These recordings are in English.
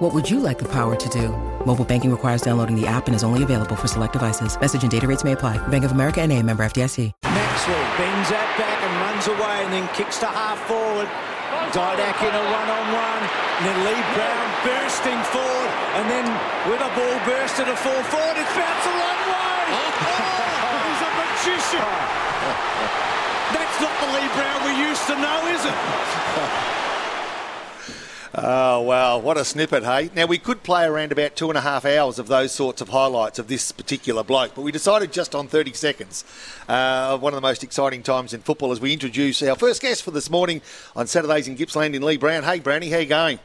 What would you like the power to do? Mobile banking requires downloading the app and is only available for select devices. Message and data rates may apply. Bank of America and a member FDIC. Maxwell bends that back and runs away and then kicks to half forward. Didak in a one-on-one. And then Leigh Brown bursting forward. And then with a ball burst to the full forward, it's bounced the wrong way. Oh, oh, he's a magician. That's not the Leigh Brown we used to know, is it? Oh, wow. What a snippet, hey? Now, we could play around about two and a half hours of those sorts of highlights of this particular bloke, but we decided just on 30 seconds uh, of one of the most exciting times in football as we introduce our first guest for this morning on Saturdays in Gippsland in Leigh Brown. Hey, Brownie, how you going?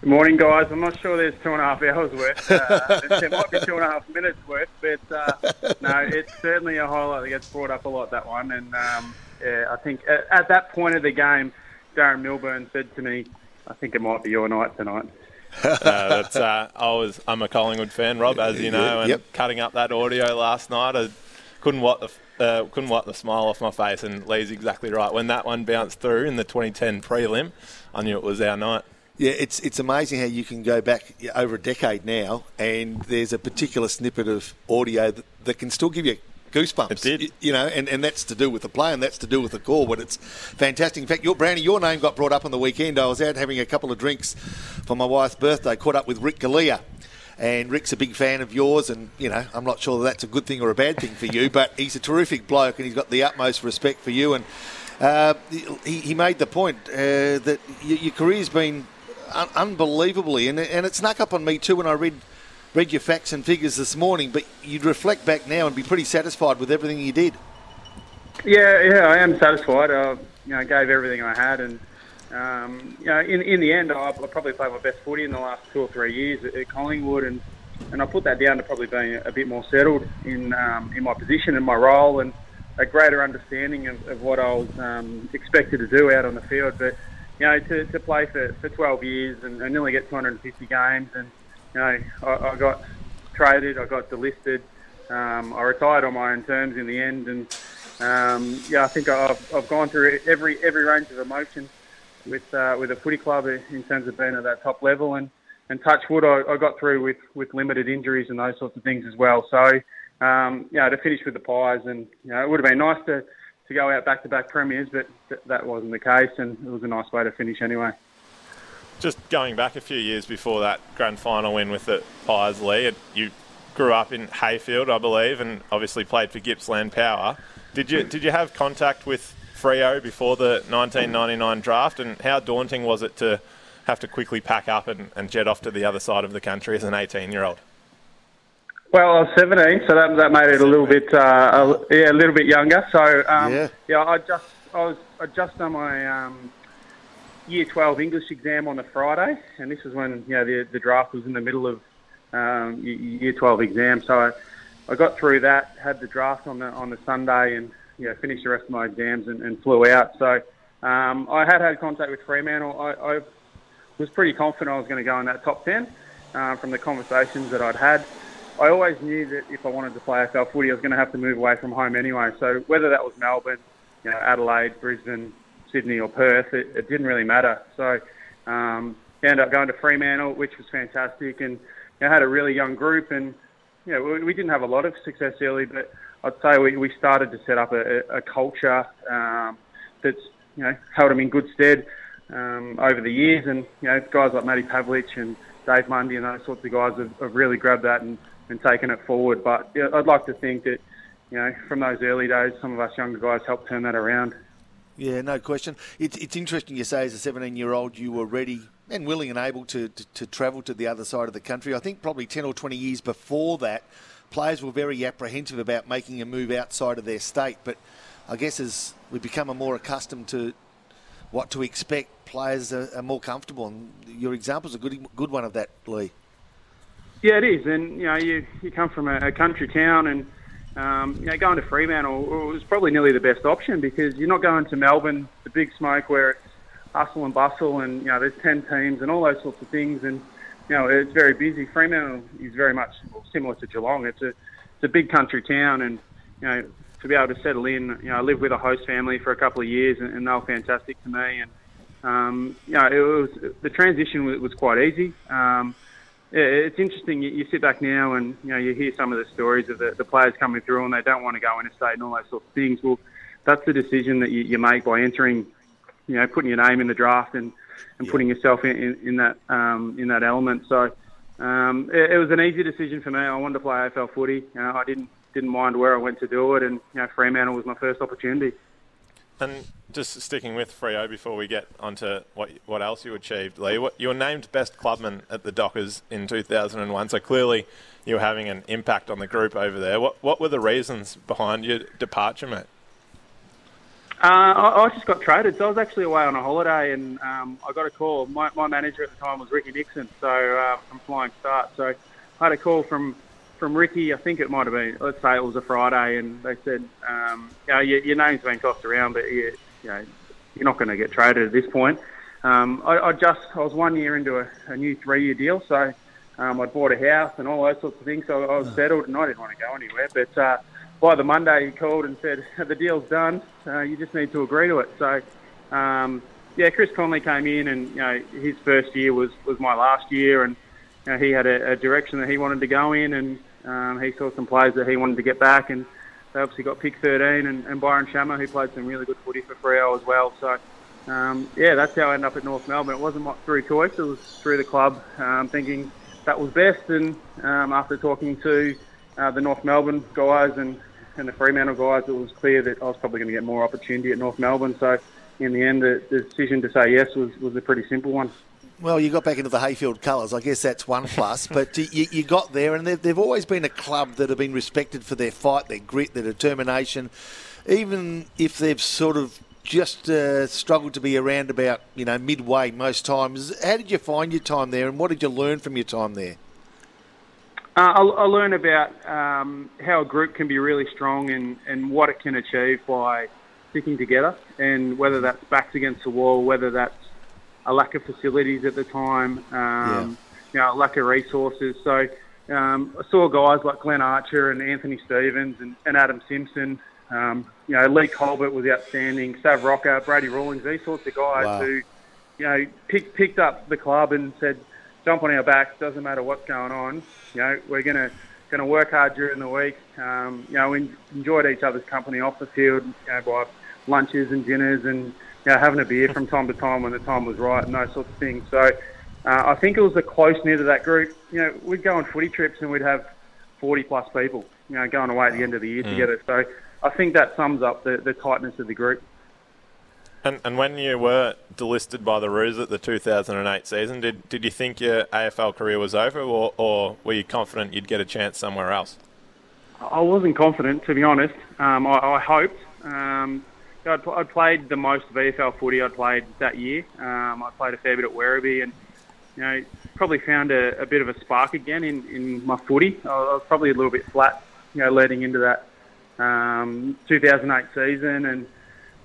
Good morning, guys. I'm not sure there's two and a half hours worth. Uh, there might be two and a half minutes worth, but uh, no, it's certainly a highlight that gets brought up a lot, that one. And um, yeah, I think at, at that point of the game, Darren Milburn said to me, I think it might be your night tonight. uh, that's, uh, I was, I'm a Collingwood fan, Rob, as you know, and Yep. cutting up that audio last night, I couldn't wipe the uh, couldn't wipe the smile off my face. And Leigh's exactly right. When that one bounced through in the 2010 prelim, I knew it was our night. Yeah, it's it's amazing how you can go back over a decade now, and there's a particular snippet of audio that, that can still give you goosebumps. It did. You know, and, and that's to do with the play, and that's to do with the call. But it's fantastic. In fact, your Brownie, your name got brought up on the weekend. I was out having a couple of drinks for my wife's birthday. Caught up with Rick Galea. And Rick's a big fan of yours, and you know I'm not sure that that's a good thing or a bad thing for you, but he's a terrific bloke, and he's got the utmost respect for you. And uh, he, he made the point uh, that y- your career's been un- unbelievably, and, and it snuck up on me too when I read read your facts and figures this morning. But you'd reflect back now and be pretty satisfied with everything you did. Yeah, yeah, I am satisfied. I, you know, gave everything I had, and um, you know, in in the end, I, I probably played my best footy in the last two or three years at, at Collingwood, and and I put that down to probably being a bit more settled in um, in my position and my role, and a greater understanding of, of what I was um, expected to do out on the field. But you know, to, to play for, for 12 years and, and nearly get 250 games, and you know, I, I got traded, I got delisted, um, I retired on my own terms in the end, and um, yeah, I think I've, I've gone through every every range of emotion with uh, with a footy club in terms of being at that top level, and and touch wood, I, I got through with, with limited injuries and those sorts of things as well. So, um, know, to finish with the Pies, and you know, it would have been nice to, to go out back to back premiers, but th- that wasn't the case, and it was a nice way to finish anyway. Just going back a few years before that grand final win with the Pies, Leigh, you grew up in Heyfield, I believe, and obviously played for Gippsland Power. Did you did you have contact with Freo before the 1999 draft, and how daunting was it to have to quickly pack up and, and jet off to the other side of the country as an 18 year old? Well, I was 17, so that, that made it a little bit, uh, a, yeah, a little bit younger. So, um, Yeah. yeah, I just, I was, I just done my um, year 12 English exam on the Friday, and this was when you know the, the draft was in the middle of um, year 12 exam. So, I, I got through that, had the draft on the on the Sunday, and you know, finished the rest of my exams and, and flew out. So, um, I had had contact with Fremantle. I, I was pretty confident I was going to go in that top 10 uh, from the conversations that I'd had. I always knew that if I wanted to play AFL footy, I was going to have to move away from home anyway. So whether that was Melbourne, you know, Adelaide, Brisbane, Sydney, or Perth, it, it didn't really matter. So um, ended up going to Fremantle, which was fantastic, and you know, had a really young group. And you know, we, we didn't have a lot of success early, but I'd say we, we started to set up a, a culture um, that's you know held them in good stead um, over the years. And you know, guys like Matty Pavlich and Dave Mundy and those sorts of guys have, have really grabbed that and, and taken it forward. But yeah, I'd like to think that you know from those early days, some of us younger guys helped turn that around. Yeah, no question. It's, it's interesting you say as a 17 year old you were ready and willing and able to, to, to travel to the other side of the country. I think probably 10 or 20 years before that, players were very apprehensive about making a move outside of their state. But I guess as we become more accustomed to what to expect, players are, are more comfortable. And your example is a good, good one of that, Leigh. Yeah, it is, and you know, you you come from a, a country town, and um, you know, going to Fremantle was probably nearly the best option because you're not going to Melbourne, the big smoke where it's hustle and bustle and, you know, there's 10 teams and all those sorts of things. And, you know, it's very busy. Fremantle is very much similar to Geelong. It's a, it's a big country town and, you know, to be able to settle in, you know, I lived with a host family for a couple of years and, and they were fantastic to me. And, um, you know, it was, the transition was, was quite easy. Um, yeah, it's interesting. You, you sit back now and you know you hear some of the stories of the, the players coming through and they don't want to go interstate and all those sorts of things. Well, that's the decision that you, you make by entering, you know, putting your name in the draft and, and yeah. putting yourself in, in, in that um, in that element. So um, it, it was an easy decision for me. I wanted to play AFL footy. You know, I didn't didn't mind where I went to do it, and you know, Fremantle was my first opportunity. And just sticking with Freo before we get onto what what else you achieved, Leigh. What, you were named best clubman at the Dockers in 2001, so clearly you were having an impact on the group over there. What what were the reasons behind your departure, mate? Uh, I, I, just got traded, so I was actually away on a holiday, and um, I got a call. My, my manager at the time was Ricky Nixon, so uh, from Flying Start. So I had a call from from Ricky. I think it might have been, let's say it was a Friday, and they said, um, you know, your, your name's been tossed around, but you, you know, you're not going to get traded at this point. Um, I, I just, I was one year into a, a new three-year deal, so um, I'd bought a house and all those sorts of things, so I was settled, and I didn't want to go anywhere. But uh, by the Monday, he called and said, the deal's done. Uh, you just need to agree to it. So, um, yeah, Chris Connolly came in, and you know, his first year was was my last year, and you know, he had a, a direction that he wanted to go in, and um, he saw some players that he wanted to get back, and they obviously got pick 13, and, and Byron Schammer, who played some really good footy for Freo as well. So, um, yeah, that's how I ended up at North Melbourne. It wasn't through choice; it was through the club, um, thinking that was best. And um, after talking to uh, the North Melbourne guys and and the Fremantle guys, it was clear that I was probably going to get more opportunity at North Melbourne. So, in the end, the, the decision to say yes was was a pretty simple one. Well, you got back into the Heyfield colours. I guess that's one plus. but you, you, got there, and they've, they've, always been a club that have been respected for their fight, their grit, their determination. Even if they've sort of just uh, struggled to be around about you know midway most times. How did you find your time there, and what did you learn from your time there? Uh, I, I learned about um, how a group can be really strong and, and what it can achieve by sticking together, and whether that's backs against the wall, whether that's a lack of facilities at the time, um, yeah. you know, a lack of resources. So um, I saw guys like Glenn Archer and Anthony Stevens and, and Adam Simpson. Um, you know, Leigh Colbert was outstanding. Sav Rocca, Brady Rawlings, these sorts of guys wow. who, you know, pick, picked up the club and said, "Jump on our backs. Doesn't matter what's going on. You know, we're gonna gonna work hard during the week. Um, you know, we enjoyed each other's company off the field. You know, by lunches and dinners and you know, having a beer from time to time when the time was right and those sorts of things. So uh, I think it was the close knit of that group. You know, we'd go on footy trips and we'd have 40 plus people, you know, going away at the end of the year mm. together. So I think that sums up the, the tightness of the group. And, and when you were delisted by the Roos at the 2008 season, did, did you think your AFL career was over or, or were you confident you'd get a chance somewhere else? I wasn't confident, to be honest. Um, I, I hoped. Um, I'd, I'd played the most VFL footy I'd played that year. Um, I played a fair bit at Werribee and, you know, probably found a, a bit of a spark again in, in my footy. I was probably a little bit flat, you know, leading into that um, 2008 season. And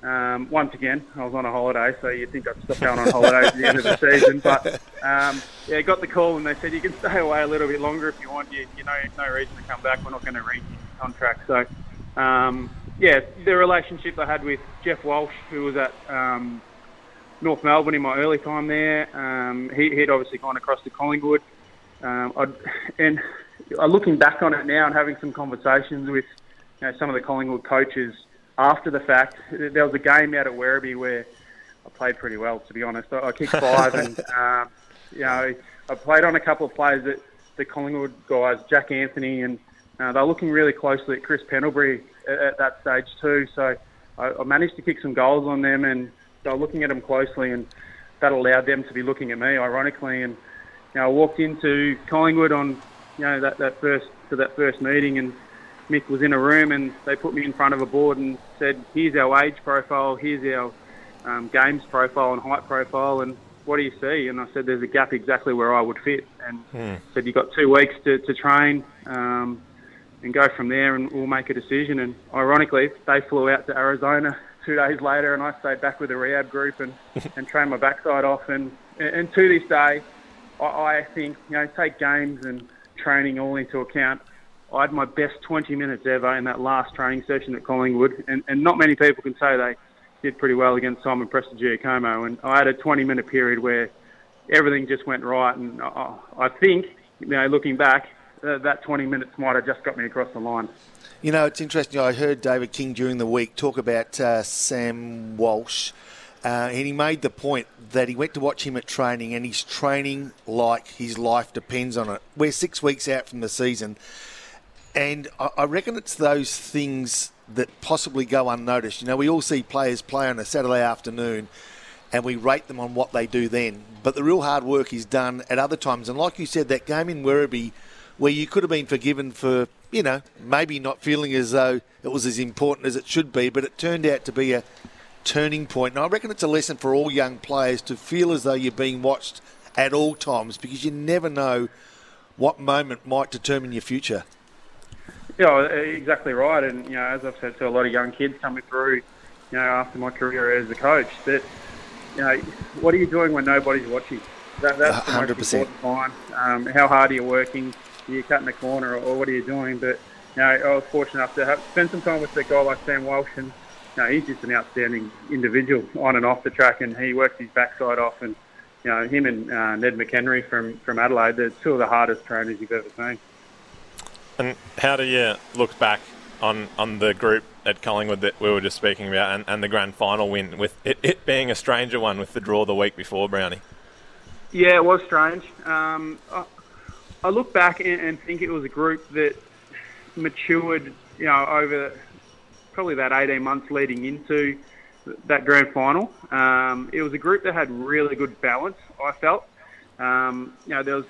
um, once again, I was on a holiday, so you'd think I'd stop going on holidays at the end of the season. But um, yeah, got the call and they said you can stay away a little bit longer if you want. You, you know, no reason to come back. We're not going to read your contract. So um, yeah, the relationship I had with Geoff Walsh, who was at um, North Melbourne in my early time there, um, he, would obviously gone across to Collingwood. Um, and looking back on it now and having some conversations with you know, some of the Collingwood coaches after the fact, there was a game out at Werribee where I played pretty well, to be honest. I, I kicked five, and um, you know, I played on a couple of players that the Collingwood guys, Jack Anthony, and uh, they're looking really closely at Chris Pendlebury at, at that stage too. So I, I managed to kick some goals on them, and they were looking at them closely, and that allowed them to be looking at me, ironically. And you know, I walked into Collingwood on you know that, that first to that first meeting, and Mick was in a room, and they put me in front of a board and said, "Here's our age profile, here's our um, games profile and height profile, and what do you see?" And I said, "There's a gap exactly where I would fit." And hmm. said, "You've got two weeks to, to train." Um, and go from there, and we'll make a decision. And ironically, they flew out to Arizona two days later, and I stayed back with the rehab group and, and trained my backside off. And and to this day, I, I think you know take games and training all into account. I had my best 20 minutes ever in that last training session at Collingwood, and, and not many people can say they did pretty well against Simon Prestigiacomo. And I had a 20 minute period where everything just went right, and I, I think, you know, looking back, uh, that 20 minutes might have just got me across the line. You know, it's interesting. I heard David King during the week talk about uh, Sam Walsh, uh, and he made the point that he went to watch him at training, and he's training like his life depends on it. We're six weeks out from the season, and I, I reckon it's those things that possibly go unnoticed. You know, we all see players play on a Saturday afternoon and we rate them on what they do then. But the real hard work is done at other times. And like you said, that game in Werribee where you could have been forgiven for, you know, maybe not feeling as though it was as important as it should be, but it turned out to be a turning point. And I reckon it's a lesson for all young players to feel as though you're being watched at all times because you never know what moment might determine your future. Yeah, exactly right. And, you know, as I've said to a lot of young kids coming through, you know, after my career as a coach, that, you know, what are you doing when nobody's watching? That, that's the 100%. most important time. Um, how hard are you working? Are you cutting the corner or, or what are you doing? But, you know, I was fortunate enough to have, spend some time with a guy like Sam Walsh and, you know, he's just an outstanding individual on and off the track and he works his backside off and, you know, him and uh, Ned McHenry from, from Adelaide, they're two of the hardest trainers you've ever seen. And how do you look back on, on the group at Collingwood that we were just speaking about and, and the grand final win, with it, it being a stranger one with the draw the week before, Brownie? Yeah, it was strange. Um, I, look back and, and, think it was a group that matured, you know, over probably about 18 months leading into that grand final. Um, it was a group that had really good balance, I felt. Um, you know, there was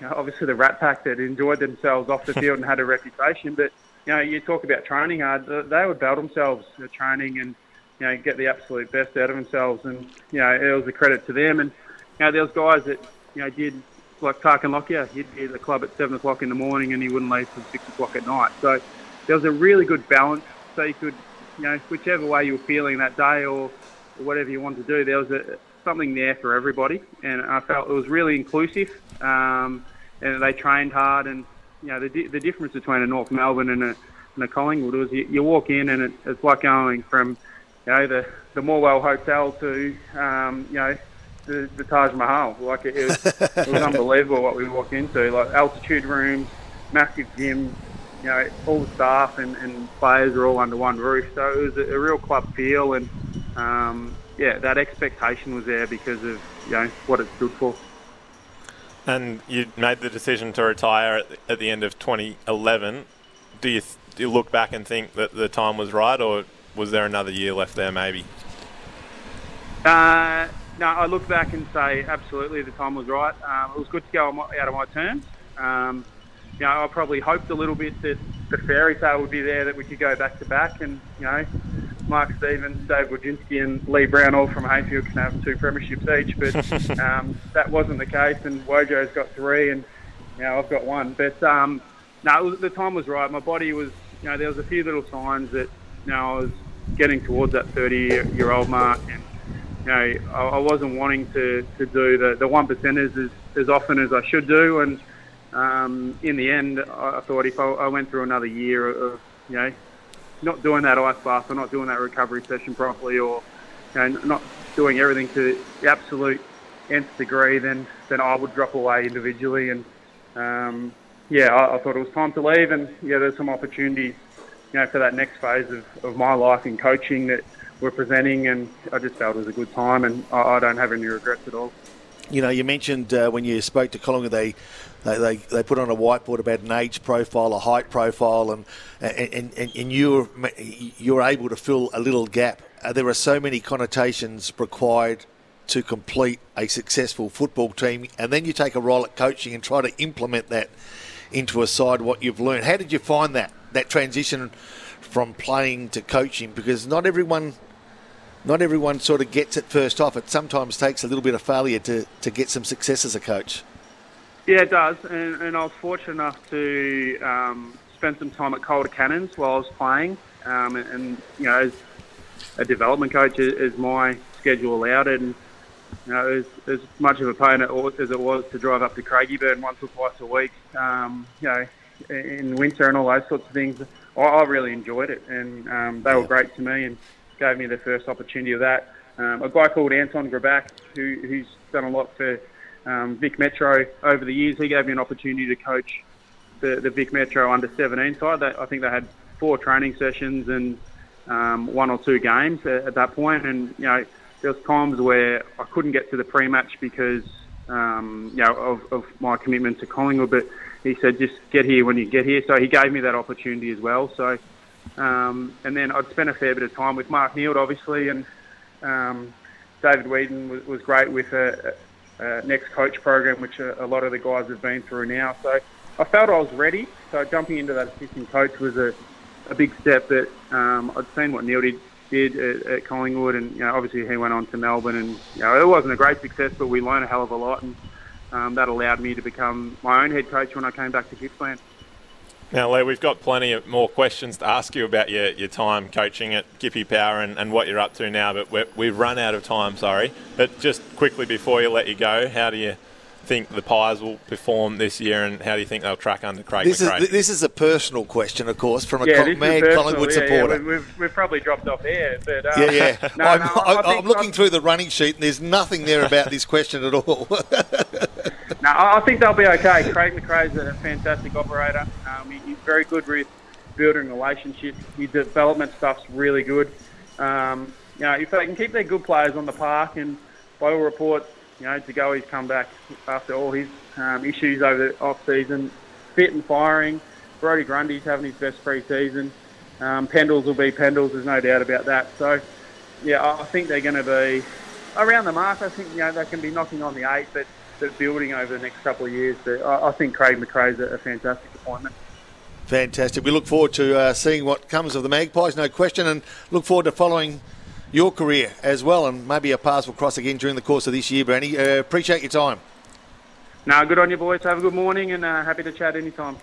you know, obviously the Rat Pack that enjoyed themselves off the field and had a reputation. But you know, you talk about training hard; they would belt themselves at training and you know get the absolute best out of themselves. And you know, it was a credit to them. And you know, there was guys that you know did like Tarkyn Lockyer. He'd be at the club at seven o'clock in the morning and he wouldn't leave till six o'clock at night. So there was a really good balance. So you could, you know, whichever way you were feeling that day or, whatever you wanted to do, there was a, something there for everybody, and I felt it was really inclusive. Um, and they trained hard, and you know the the difference between a North Melbourne and a, and a Collingwood was you, you walk in and it, it's like going from you know the the Morwell Hotel to um, you know the, the Taj Mahal. Like it, it, was, it was unbelievable what we walked into. Like altitude rooms, massive gym, you know, all the staff and, and players are all under one roof. So it was a, a real club feel, and um, yeah, that expectation was there because of you know what it stood for. And you made the decision to retire at the, at the end of 2011. Do you, do you look back and think that the time was right, or was there another year left there, maybe? Uh, no, I look back and say absolutely the time was right. Um, it was good to go out of my terms. Um, you know, I probably hoped a little bit that the fairy tale would be there that we could go back to back, and you know, Mark Stevens, Dave Wojcinski, and Leigh Brown all from Heyfield can have two premierships each, but um, that wasn't the case, and Wojo's got three, and you know I've got one. But um, no, the time was right. My body was, you know, there was a few little signs that you know I was getting towards that 30-year-old mark, and you know I, wasn't wanting to, to do the the one percenters as, as often as I should do, and um, in the end, I, I thought if I, I went through another year of you know not doing that ice bath or not doing that recovery session properly or you know, not doing everything to the absolute nth degree, then then I would drop away individually. And um, yeah, I, I, thought it was time to leave. And yeah, there's some opportunities, you know, for that next phase of, of my life in coaching that we're presenting. And I just felt it was a good time, and I, I don't have any regrets at all. You know, you mentioned uh, when you spoke to Collingwood, they they, they, they put on a whiteboard about an age profile, a height profile, and and, and, and you're you're able to fill a little gap. Uh, there are so many connotations required to complete a successful football team, and then you take a role at coaching and try to implement that into a side what you've learned. How did you find that that transition from playing to coaching? Because not everyone not everyone sort of gets it first off. It sometimes takes a little bit of failure to, to get some success as a coach. Yeah, it does, and, and I was fortunate enough to um, spent some time at Calder Cannons while I was playing, um, and, and, you know, as a development coach, as my schedule allowed it, and you know, as, as much of a pain as it was to drive up to Craigieburn once or twice a week, um, you know, in winter and all those sorts of things, I, I really enjoyed it, and um, they were great to me. And gave me the first opportunity of that. Um, a guy called Anton Grabak, who, who's done a lot for um, Vic Metro over the years, he gave me an opportunity to coach the, the Vic Metro under 17 side. I think they had four training sessions and um, one or two games at, at that point. point, and you know there was times where I couldn't get to the pre-match because um, you know of, of my commitment to Collingwood, but he said just get here when you get here. So he gave me that opportunity as well. So um, and then I'd spent a fair bit of time with Mark Neeld, obviously, and um, David Wheadon was, was great with a, a, next coach program, which a, a lot of the guys have been through now. So I felt I was ready. So jumping into that assistant coach was a, big step that um, I'd seen what Neeld did, did at, at, Collingwood, and you know, obviously he went on to Melbourne, and you know, it wasn't a great success, but we learned a hell of a lot, and um, that allowed me to become my own head coach when I came back to Gippsland. Now, Leigh, we've got plenty of more questions to ask you about your, your time coaching at Gippy Power and, and what you're up to now, but we've run out of time, sorry. But just quickly before you let you go, how do you think the Pies will perform this year, and how do you think they'll track under Craig this McRae? Is, this is a personal question, of course, from a yeah, co- mad Collingwood yeah, supporter. Yeah, we've, we've, probably dropped off here. But, um, yeah, yeah. no, I'm, no, I'm, I'm looking through the running sheet, and there's nothing there about this question at all. no, I think they'll be okay. Craig McRae's a fantastic operator. Um, he's very good with building relationships. His development stuff's really good. Um, you know, if they can keep their good players on the park, and by all reports, you know, to go, he's come back after all his um, issues over the off season, fit and firing. Brodie Grundy's having his best pre-season. Um, Pendles will be Pendles, there's no doubt about that. So, yeah, I think they're going to be around the mark. I think you know they can be knocking on the eight, but, but building over the next couple of years. But I, I think Craig McRae's a, a fantastic appointment. Fantastic. We look forward to uh, seeing what comes of the Magpies, no question, and look forward to following your career as well, and maybe our paths will cross again during the course of this year, Brandy. Uh, appreciate your time. No, good on you, boys. Have a good morning, and uh, happy to chat anytime.